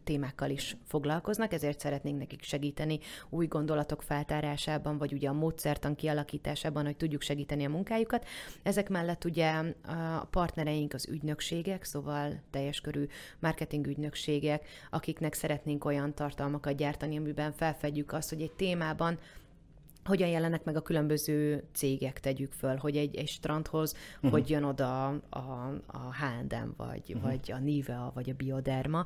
témákkal is foglalkoznak, ezért szeretnénk nekik segíteni új gondolatok feltárásában, vagy ugye a módszertan kialakításában, hogy tudjuk segíteni a munkájukat. Ezek mellett ugye a partnereink az ügynökségek, szóval teljes körű marketing ügynökségek, akiknek szeretnénk olyan tartalmakat gyártani, amiben felfedjük azt, hogy egy témában hogyan jelennek meg a különböző cégek, tegyük föl, hogy egy, egy strandhoz uh-huh. hogy jön oda a, a H&M, vagy, uh-huh. vagy a Nivea, vagy a Bioderma.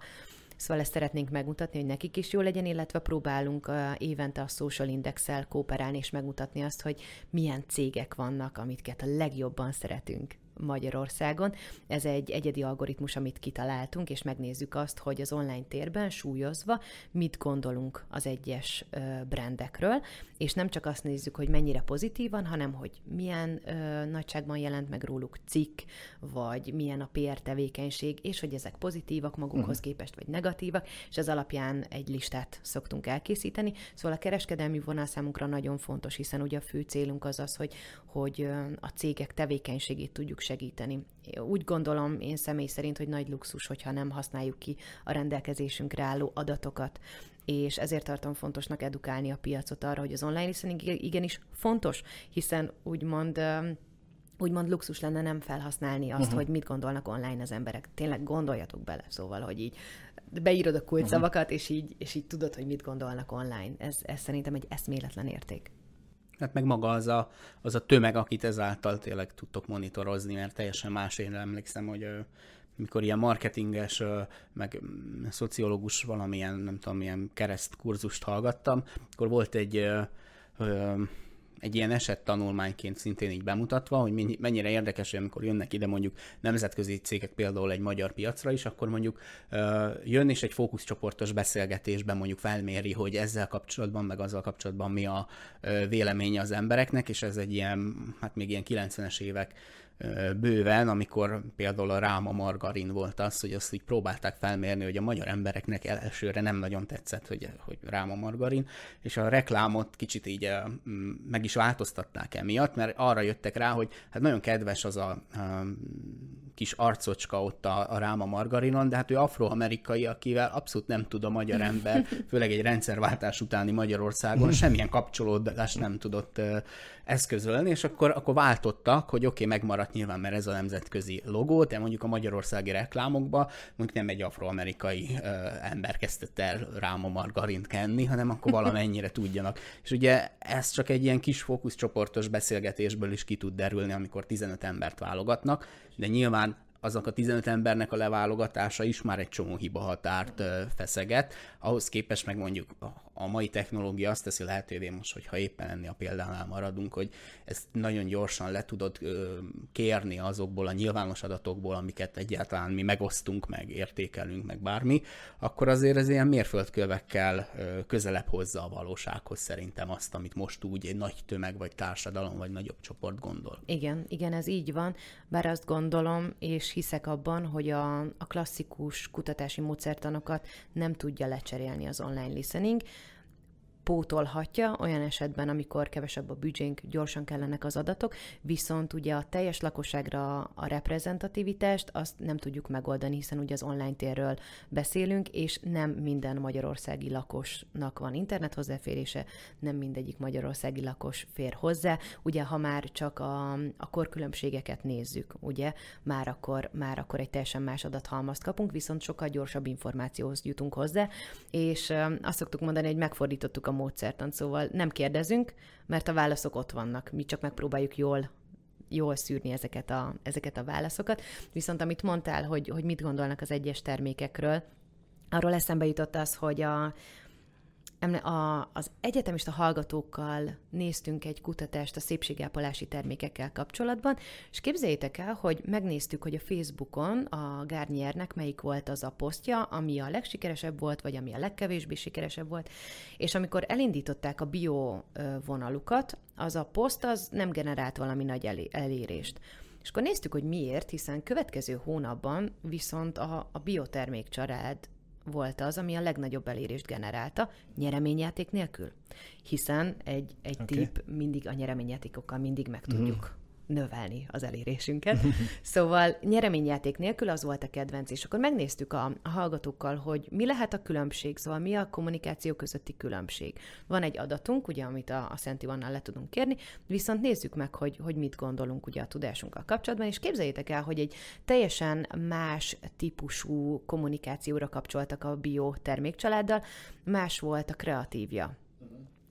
Szóval ezt szeretnénk megmutatni, hogy nekik is jó legyen, illetve próbálunk uh, évente a Social Index-el kooperálni és megmutatni azt, hogy milyen cégek vannak, amiket a legjobban szeretünk. Magyarországon. Ez egy egyedi algoritmus, amit kitaláltunk, és megnézzük azt, hogy az online térben súlyozva mit gondolunk az egyes brandekről, és nem csak azt nézzük, hogy mennyire pozitívan, hanem hogy milyen ö, nagyságban jelent meg róluk cikk, vagy milyen a PR tevékenység, és hogy ezek pozitívak magukhoz uh-huh. képest, vagy negatívak, és ez alapján egy listát szoktunk elkészíteni. Szóval a kereskedelmi vonal számunkra nagyon fontos, hiszen ugye a fő célunk az az, hogy, hogy a cégek tevékenységét tudjuk segíteni. Úgy gondolom én személy szerint, hogy nagy luxus, hogyha nem használjuk ki a rendelkezésünkre álló adatokat, és ezért tartom fontosnak edukálni a piacot arra, hogy az online listening igenis fontos, hiszen úgymond úgymond luxus lenne nem felhasználni azt, uh-huh. hogy mit gondolnak online az emberek. Tényleg gondoljatok bele, szóval, hogy így beírod a kulcsszavakat, uh-huh. és, így, és így tudod, hogy mit gondolnak online. Ez, ez szerintem egy eszméletlen érték. Hát meg maga az a, az a tömeg, akit ezáltal tényleg tudtok monitorozni, mert teljesen más. Én emlékszem, hogy mikor ilyen marketinges, meg mm, szociológus valamilyen, nem tudom, milyen keresztkurzust hallgattam, akkor volt egy egy ilyen eset tanulmányként szintén így bemutatva, hogy mennyire érdekes, hogy amikor jönnek ide mondjuk nemzetközi cégek például egy magyar piacra is, akkor mondjuk jön és egy fókuszcsoportos beszélgetésben mondjuk felméri, hogy ezzel kapcsolatban, meg azzal kapcsolatban mi a véleménye az embereknek, és ez egy ilyen, hát még ilyen 90-es évek bőven, amikor például a ráma margarin volt az, hogy azt így próbálták felmérni, hogy a magyar embereknek elsőre nem nagyon tetszett, hogy, hogy ráma margarin, és a reklámot kicsit így meg is változtatták emiatt, mert arra jöttek rá, hogy hát nagyon kedves az a kis arcocska ott a, a Ráma margarinon, de hát ő afroamerikai, akivel abszolút nem tud a magyar ember, főleg egy rendszerváltás utáni Magyarországon semmilyen kapcsolódást nem tudott eszközölni, és akkor, akkor váltottak, hogy oké, okay, megmaradt nyilván, mert ez a nemzetközi logó, de mondjuk a magyarországi reklámokba mondjuk nem egy afroamerikai ö, ember kezdett el Ráma margarint kenni, hanem akkor valamennyire tudjanak. És ugye ez csak egy ilyen kis fókuszcsoportos beszélgetésből is ki tud derülni, amikor 15 embert válogatnak, de nyilván azok a 15 embernek a leválogatása is már egy csomó hiba határt feszeget. Ahhoz képest meg mondjuk a mai technológia azt teszi lehetővé most, hogyha éppen ennél a példánál maradunk, hogy ezt nagyon gyorsan le tudod kérni azokból a nyilvános adatokból, amiket egyáltalán mi megosztunk, meg értékelünk, meg bármi, akkor azért ez ilyen mérföldkövekkel közelebb hozza a valósághoz szerintem azt, amit most úgy egy nagy tömeg, vagy társadalom, vagy nagyobb csoport gondol. Igen, igen, ez így van, bár azt gondolom, és hiszek abban, hogy a, a klasszikus kutatási módszertanokat nem tudja lecserélni az online listening, pótolhatja olyan esetben, amikor kevesebb a büdzsénk, gyorsan kellenek az adatok, viszont ugye a teljes lakosságra a reprezentativitást azt nem tudjuk megoldani, hiszen ugye az online térről beszélünk, és nem minden magyarországi lakosnak van internet hozzáférése, nem mindegyik magyarországi lakos fér hozzá. Ugye, ha már csak a, a korkülönbségeket nézzük, ugye, már akkor, már akkor egy teljesen más adathalmazt kapunk, viszont sokkal gyorsabb információhoz jutunk hozzá, és azt szoktuk mondani, hogy megfordítottuk a módszertant, szóval nem kérdezünk, mert a válaszok ott vannak. Mi csak megpróbáljuk jól jól szűrni ezeket a, ezeket a válaszokat. Viszont amit mondtál, hogy, hogy mit gondolnak az egyes termékekről, arról eszembe jutott az, hogy a, a, az egyetemista hallgatókkal néztünk egy kutatást a szépségápolási termékekkel kapcsolatban, és képzeljétek el, hogy megnéztük, hogy a Facebookon a Garniernek melyik volt az a posztja, ami a legsikeresebb volt, vagy ami a legkevésbé sikeresebb volt, és amikor elindították a bio vonalukat, az a poszt az nem generált valami nagy elérést. És akkor néztük, hogy miért, hiszen következő hónapban viszont a, a biotermék család volt az, ami a legnagyobb elérést generálta, nyereményjáték nélkül. Hiszen egy, egy okay. tip mindig a nyereményjátékokkal mindig meg tudjuk mm növelni az elérésünket. szóval nyereményjáték nélkül az volt a kedvenc, és akkor megnéztük a, a hallgatókkal, hogy mi lehet a különbség, szóval mi a kommunikáció közötti különbség. Van egy adatunk, ugye, amit a, a Szent Ivannál le tudunk kérni, viszont nézzük meg, hogy, hogy mit gondolunk ugye a tudásunkkal kapcsolatban, és képzeljétek el, hogy egy teljesen más típusú kommunikációra kapcsoltak a bio termékcsaláddal, más volt a kreatívja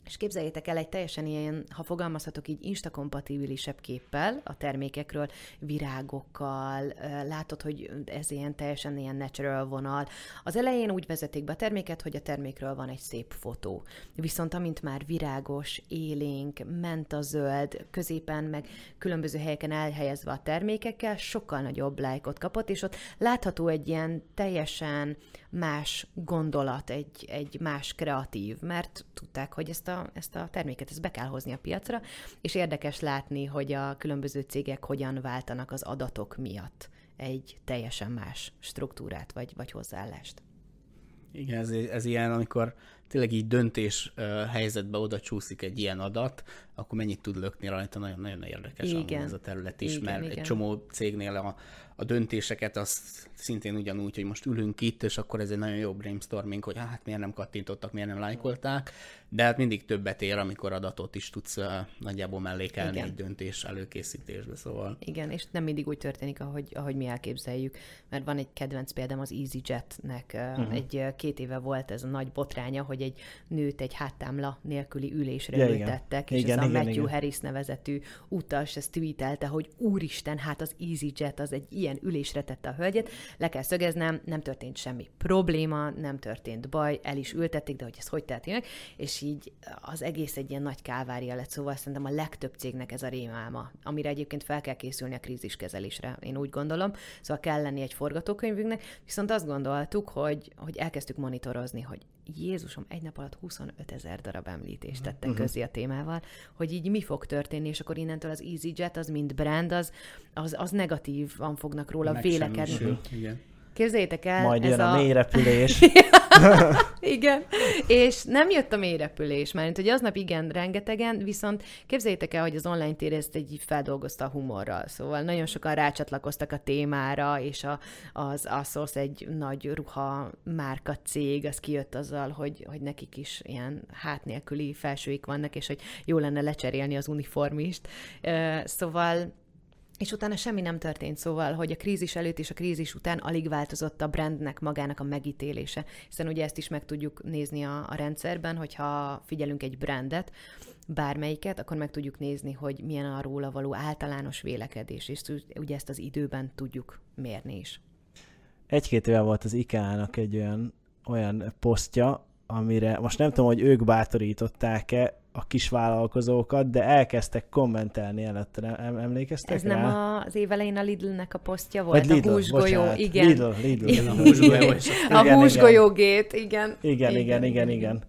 és képzeljétek el egy teljesen ilyen, ha fogalmazhatok így, instakompatibilisebb képpel a termékekről, virágokkal, látod, hogy ez ilyen teljesen ilyen natural vonal. Az elején úgy vezetik be a terméket, hogy a termékről van egy szép fotó. Viszont amint már virágos, élénk, ment a zöld, középen meg különböző helyeken elhelyezve a termékekkel, sokkal nagyobb lájkot kapott, és ott látható egy ilyen teljesen más gondolat, egy, egy más kreatív, mert tudták, hogy ezt a, ezt a terméket ezt be kell hozni a piacra, és érdekes látni, hogy a különböző cégek hogyan váltanak az adatok miatt egy teljesen más struktúrát vagy, vagy hozzáállást. Igen, ez, ez ilyen, amikor tényleg így döntés helyzetbe oda csúszik egy ilyen adat, akkor mennyit tud lökni rajta, nagyon-nagyon érdekes igen. ez a terület is, igen, mert igen. egy csomó cégnél a, a döntéseket azt szintén ugyanúgy, hogy most ülünk itt, és akkor ez egy nagyon jó brainstorming, hogy hát miért nem kattintottak, miért nem lájkolták, de hát mindig többet ér, amikor adatot is tudsz uh, nagyjából mellékelni Igen. egy döntés előkészítésbe, szóval. Igen, és nem mindig úgy történik, ahogy, ahogy mi elképzeljük, mert van egy kedvenc példám az EasyJetnek, uh-huh. egy két éve volt ez a nagy botránya, hogy egy nőt egy háttámla nélküli ülésre ja, ültettek, és igen, ez igen, a Matthew igen. Harris nevezetű utas ezt tweetelte, hogy úristen, hát az EasyJet az egy ilyen ülésre tette a hölgyet, le kell szögeznem, nem történt semmi probléma, nem történt baj, el is ültették, de hogy ez hogy teheti meg, és így az egész egy ilyen nagy kávária lett, szóval szerintem a legtöbb cégnek ez a rémálma, amire egyébként fel kell készülni a kríziskezelésre, én úgy gondolom, szóval kell lenni egy forgatókönyvünknek, viszont azt gondoltuk, hogy, hogy elkezdtük monitorozni, hogy Jézusom, egy nap alatt 25 ezer darab említést tettek uh-huh. közé a témával, hogy így mi fog történni, és akkor innentől az EasyJet, az mint brand, az, az, az negatívan fognak róla vélekedni. Igen Képzeljétek el, Majd ez jön a, a mélyrepülés. igen, és nem jött a mélyrepülés, mert hogy aznap igen, rengetegen, viszont képzeljétek el, hogy az online tér ezt egy feldolgozta a humorral, szóval nagyon sokan rácsatlakoztak a témára, és a, az Asos egy nagy ruha márka cég, az kijött azzal, hogy, hogy nekik is ilyen hát nélküli felsőik vannak, és hogy jó lenne lecserélni az uniformist. Szóval és utána semmi nem történt, szóval, hogy a krízis előtt és a krízis után alig változott a brandnek magának a megítélése. Hiszen ugye ezt is meg tudjuk nézni a, a rendszerben, hogyha figyelünk egy brandet, bármelyiket, akkor meg tudjuk nézni, hogy milyen a róla való általános vélekedés, és ugye ezt az időben tudjuk mérni is. Egy-két éve volt az IKEA-nak egy olyan, olyan posztja, amire most nem tudom, hogy ők bátorították-e a kis vállalkozókat, de elkezdtek kommentelni előtte, emlékeztek Ez rá? nem az évelején a Lidl-nek a posztja volt, Lidl, a húsgolyó, bocsánat, igen. Lidl, Lidl, igen. a húsgolyó. a húsgolyógét, igen. Igen, igen, igen, igen. igen.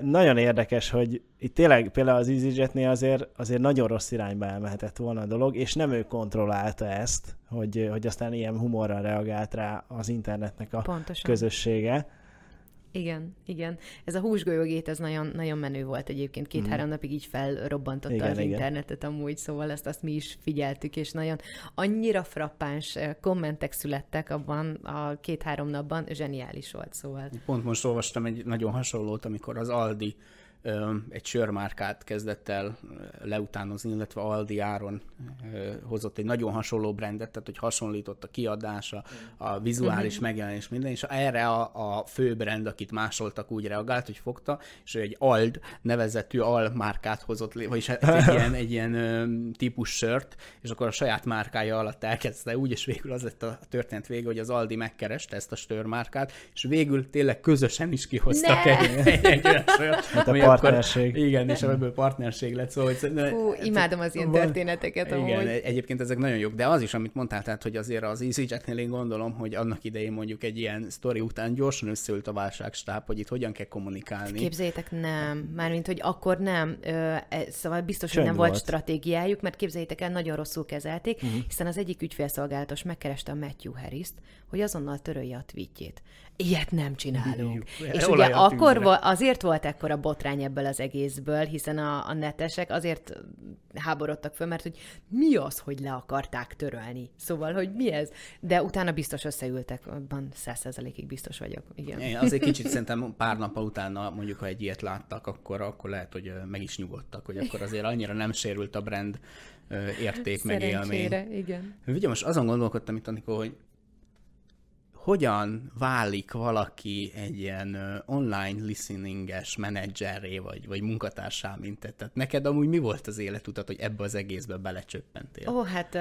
Nagyon érdekes, hogy itt tényleg például az EasyJetnél azért, azért nagyon rossz irányba elmehetett volna a dolog, és nem ő kontrollálta ezt, hogy, hogy aztán ilyen humorral reagált rá az internetnek a Pontosan. közössége igen, igen. Ez a húsgolyógét, ez nagyon, nagyon menő volt egyébként. Két-három mm. napig így felrobbantotta igen, az igen. internetet amúgy, szóval ezt azt mi is figyeltük, és nagyon annyira frappáns kommentek születtek abban a két-három napban, zseniális volt, szóval. Pont most olvastam egy nagyon hasonlót, amikor az Aldi egy sörmárkát kezdett el leutánozni, illetve Aldi áron hozott egy nagyon hasonló brandet, tehát hogy hasonlított a kiadása, a vizuális uh-huh. megjelenés, minden, és erre a, a fő brand, akit másoltak, úgy reagált, hogy fogta, és egy Ald nevezetű Al márkát hozott, vagyis hát egy ilyen, egy ilyen típus sört, és akkor a saját márkája alatt elkezdte úgy, és végül az lett a történet vége, hogy az Aldi megkereste ezt a sörmárkát, és végül tényleg közösen is kihoztak ne! egy, egy, egy olyan sört, hát partnerség. Akkor, igen, és ebből partnerség lett. Szóval, hogy, Hú, imádom az ilyen történeteket igen, amúgy. egyébként ezek nagyon jók, de az is, amit mondtál, tehát, hogy azért az EasyJetnél én gondolom, hogy annak idején mondjuk egy ilyen sztori után gyorsan összeült a válságstáb, hogy itt hogyan kell kommunikálni. Képzeljétek, nem. Mármint, hogy akkor nem. Ö, e, szóval biztos, Csönd hogy nem volt. volt stratégiájuk, mert képzeljétek el, nagyon rosszul kezelték, uh-huh. hiszen az egyik ügyfélszolgálatos megkereste a Matthew Harris-t, hogy azonnal törölje a tweetjét. Ilyet nem csinálunk. És ugye akkor vo- azért volt ekkora botrány ebből az egészből, hiszen a, a netesek azért háborodtak föl, mert hogy mi az, hogy le akarták törölni. Szóval, hogy mi ez? De utána biztos összeültek, abban százszerzalékig biztos vagyok. Igen. Én azért kicsit szerintem pár nap utána, mondjuk, ha egy ilyet láttak, akkor, akkor lehet, hogy meg is nyugodtak, hogy akkor azért annyira nem sérült a brand érték, meg élmény. igen. Ugye most azon gondolkodtam itt, amikor, hogy hogyan válik valaki egy ilyen online listeninges menedzserré, vagy, vagy munkatársá, mint te? Tehát neked amúgy mi volt az életutat, hogy ebbe az egészbe belecsöppentél? Ó, hát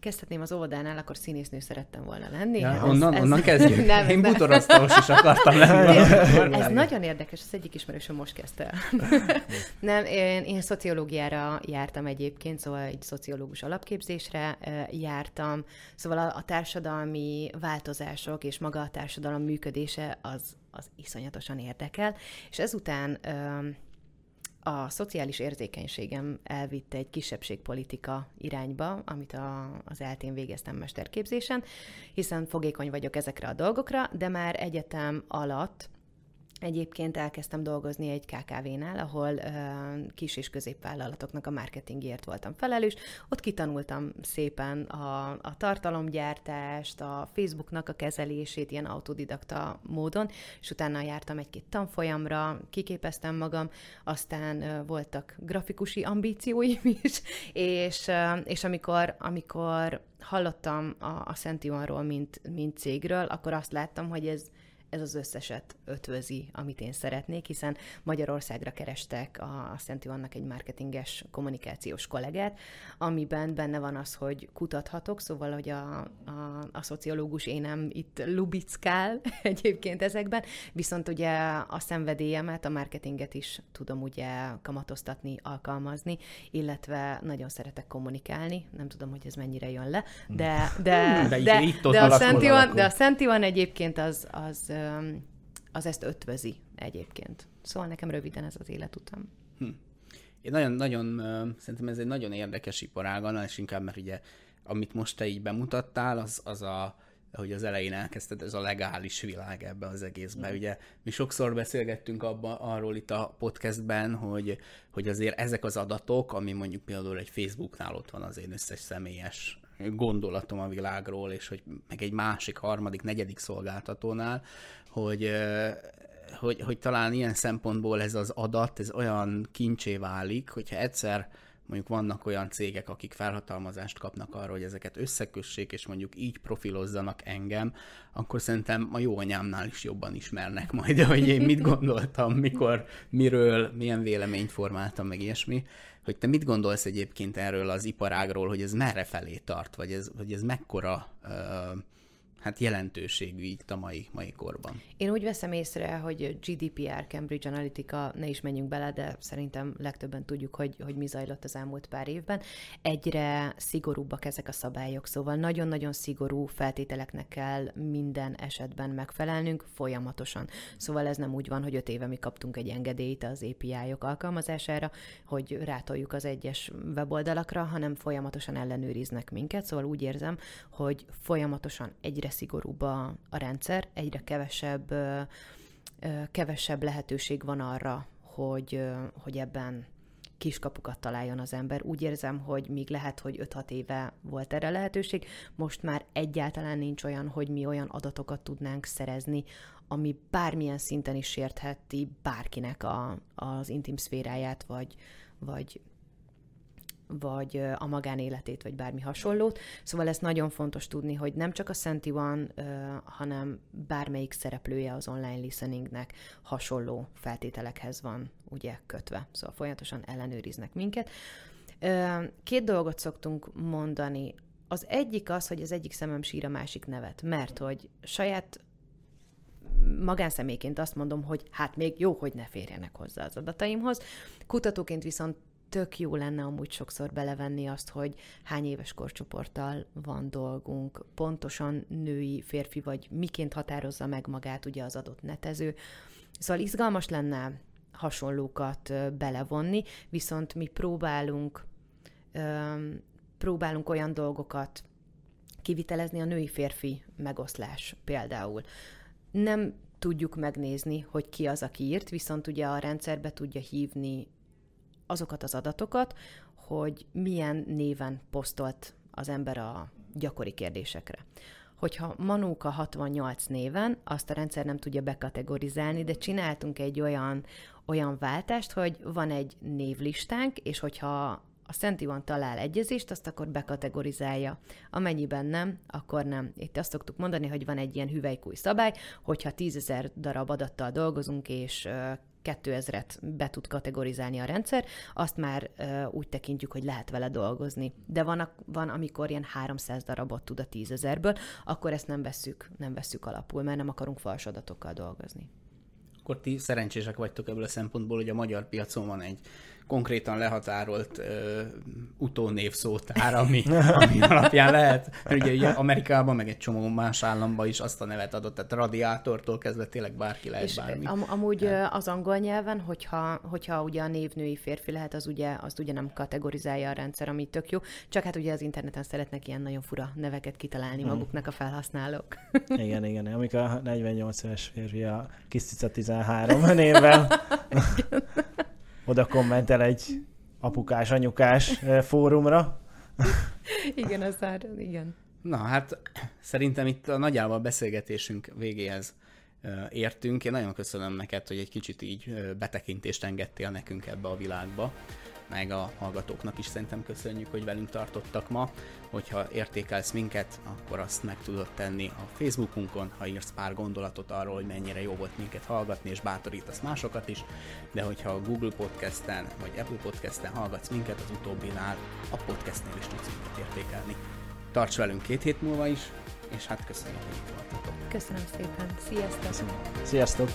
kezdhetném az óvodánál, akkor színésznő szerettem volna lenni. Ja, ez, onnan, ez... onnan kezdjük. nem, Én butorasztalos is akartam lenni. ez nagyon érdekes, az egyik ismerősöm most kezdte el. nem, én, én szociológiára jártam egyébként, szóval egy szociológus alapképzésre jártam, szóval a, a társadalmi változások és maga a társadalom működése az, az iszonyatosan érdekel, és ezután a szociális érzékenységem elvitte egy kisebbségpolitika irányba, amit a, az eltén végeztem mesterképzésen, hiszen fogékony vagyok ezekre a dolgokra, de már egyetem alatt Egyébként elkezdtem dolgozni egy KKV-nál, ahol uh, kis és középvállalatoknak a marketingért voltam felelős. Ott kitanultam szépen a, a tartalomgyártást, a Facebooknak a kezelését ilyen autodidakta módon, és utána jártam egy-két tanfolyamra, kiképeztem magam, aztán uh, voltak grafikusi ambícióim is, és, uh, és amikor, amikor hallottam a, a Szent mint, mint cégről, akkor azt láttam, hogy ez ez az összeset ötvözi, amit én szeretnék, hiszen Magyarországra kerestek a, Szent Ivannak egy marketinges kommunikációs kollégát, amiben benne van az, hogy kutathatok, szóval, hogy a, a, a szociológus én nem itt lubickál egyébként ezekben, viszont ugye a szenvedélyemet, a marketinget is tudom ugye kamatoztatni, alkalmazni, illetve nagyon szeretek kommunikálni, nem tudom, hogy ez mennyire jön le, de, de, de, de, de, a, Szent Ivan, de a Szent Ivan egyébként az, az az ezt ötvözi egyébként. Szóval nekem röviden ez az életutam. Hm. Én nagyon, nagyon, szerintem ez egy nagyon érdekes iparág, is inkább, mert ugye, amit most te így bemutattál, az, az a hogy az elején elkezdted, ez a legális világ ebbe az egészbe. Mm. Ugye mi sokszor beszélgettünk abba, arról itt a podcastben, hogy, hogy azért ezek az adatok, ami mondjuk például egy Facebooknál ott van az én összes személyes gondolatom a világról, és hogy meg egy másik, harmadik, negyedik szolgáltatónál, hogy hogy, hogy talán ilyen szempontból ez az adat, ez olyan kincsé válik, hogyha egyszer mondjuk vannak olyan cégek, akik felhatalmazást kapnak arra, hogy ezeket összekössék, és mondjuk így profilozzanak engem, akkor szerintem a jó anyámnál is jobban ismernek majd, hogy én mit gondoltam, mikor, miről, milyen véleményt formáltam, meg ilyesmi. Hogy te mit gondolsz egyébként erről az iparágról, hogy ez merre felé tart, vagy ez, vagy ez mekkora uh, hát jelentőségű itt a mai, mai korban. Én úgy veszem észre, hogy GDPR, Cambridge Analytica, ne is menjünk bele, de szerintem legtöbben tudjuk, hogy, hogy mi zajlott az elmúlt pár évben. Egyre szigorúbbak ezek a szabályok, szóval nagyon-nagyon szigorú feltételeknek kell minden esetben megfelelnünk folyamatosan. Szóval ez nem úgy van, hogy öt éve mi kaptunk egy engedélyt az API-ok alkalmazására, hogy rátoljuk az egyes weboldalakra, hanem folyamatosan ellenőriznek minket, szóval úgy érzem, hogy folyamatosan egyre szigorúbb a, a rendszer, egyre kevesebb, kevesebb lehetőség van arra, hogy, hogy ebben kiskapukat találjon az ember. Úgy érzem, hogy még lehet, hogy 5-6 éve volt erre lehetőség, most már egyáltalán nincs olyan, hogy mi olyan adatokat tudnánk szerezni, ami bármilyen szinten is sértheti bárkinek a, az intim szféráját, vagy, vagy vagy a magánéletét, vagy bármi hasonlót. Szóval ez nagyon fontos tudni, hogy nem csak a Senti van, hanem bármelyik szereplője az online listeningnek hasonló feltételekhez van ugye kötve. Szóval folyamatosan ellenőriznek minket. Két dolgot szoktunk mondani. Az egyik az, hogy az egyik szemem sír a másik nevet, mert hogy saját magánszemélyként azt mondom, hogy hát még jó, hogy ne férjenek hozzá az adataimhoz. Kutatóként viszont tök jó lenne amúgy sokszor belevenni azt, hogy hány éves korcsoporttal van dolgunk, pontosan női, férfi, vagy miként határozza meg magát ugye az adott netező. Szóval izgalmas lenne hasonlókat belevonni, viszont mi próbálunk, próbálunk olyan dolgokat kivitelezni, a női-férfi megoszlás például. Nem tudjuk megnézni, hogy ki az, aki írt, viszont ugye a rendszerbe tudja hívni azokat az adatokat, hogy milyen néven posztolt az ember a gyakori kérdésekre. Hogyha Manóka 68 néven, azt a rendszer nem tudja bekategorizálni, de csináltunk egy olyan, olyan váltást, hogy van egy névlistánk, és hogyha a Szent Iván talál egyezést, azt akkor bekategorizálja. Amennyiben nem, akkor nem. Itt azt szoktuk mondani, hogy van egy ilyen hüvelykúj szabály, hogyha tízezer darab adattal dolgozunk, és 2000-et be tud kategorizálni a rendszer, azt már úgy tekintjük, hogy lehet vele dolgozni. De van, van amikor ilyen 300 darabot tud a 10.000-ből, akkor ezt nem vesszük, nem vesszük alapul, mert nem akarunk fals adatokkal dolgozni. Akkor ti szerencsések vagytok ebből a szempontból, hogy a magyar piacon van egy konkrétan lehatárolt uh, utónévszótár, ami, ami alapján lehet, mert ugye, ugye Amerikában, meg egy csomó más államban is azt a nevet adott, tehát radiátortól kezdve tényleg bárki lehet És bármi. Am- amúgy tehát. az angol nyelven, hogyha, hogyha ugye a névnői férfi lehet, az ugye, azt ugye nem kategorizálja a rendszer, ami tök jó, csak hát ugye az interneten szeretnek ilyen nagyon fura neveket kitalálni hmm. maguknak a felhasználók. igen, igen, amikor a 48 éves férfi a kis 13 névvel oda kommentel egy apukás, anyukás fórumra. igen, az már, igen. Na hát szerintem itt a nagyjából a beszélgetésünk végéhez értünk. Én nagyon köszönöm neked, hogy egy kicsit így betekintést engedtél nekünk ebbe a világba meg a hallgatóknak is szerintem köszönjük, hogy velünk tartottak ma. Hogyha értékelsz minket, akkor azt meg tudod tenni a Facebookunkon, ha írsz pár gondolatot arról, hogy mennyire jó volt minket hallgatni, és bátorítasz másokat is, de hogyha a Google Podcasten vagy Apple Podcasten hallgatsz minket, az utóbbinál a podcastnél is tudsz minket értékelni. Tarts velünk két hét múlva is, és hát köszönjük, hogy itt voltatok. Köszönöm szépen. Sziasztok! Sziasztok!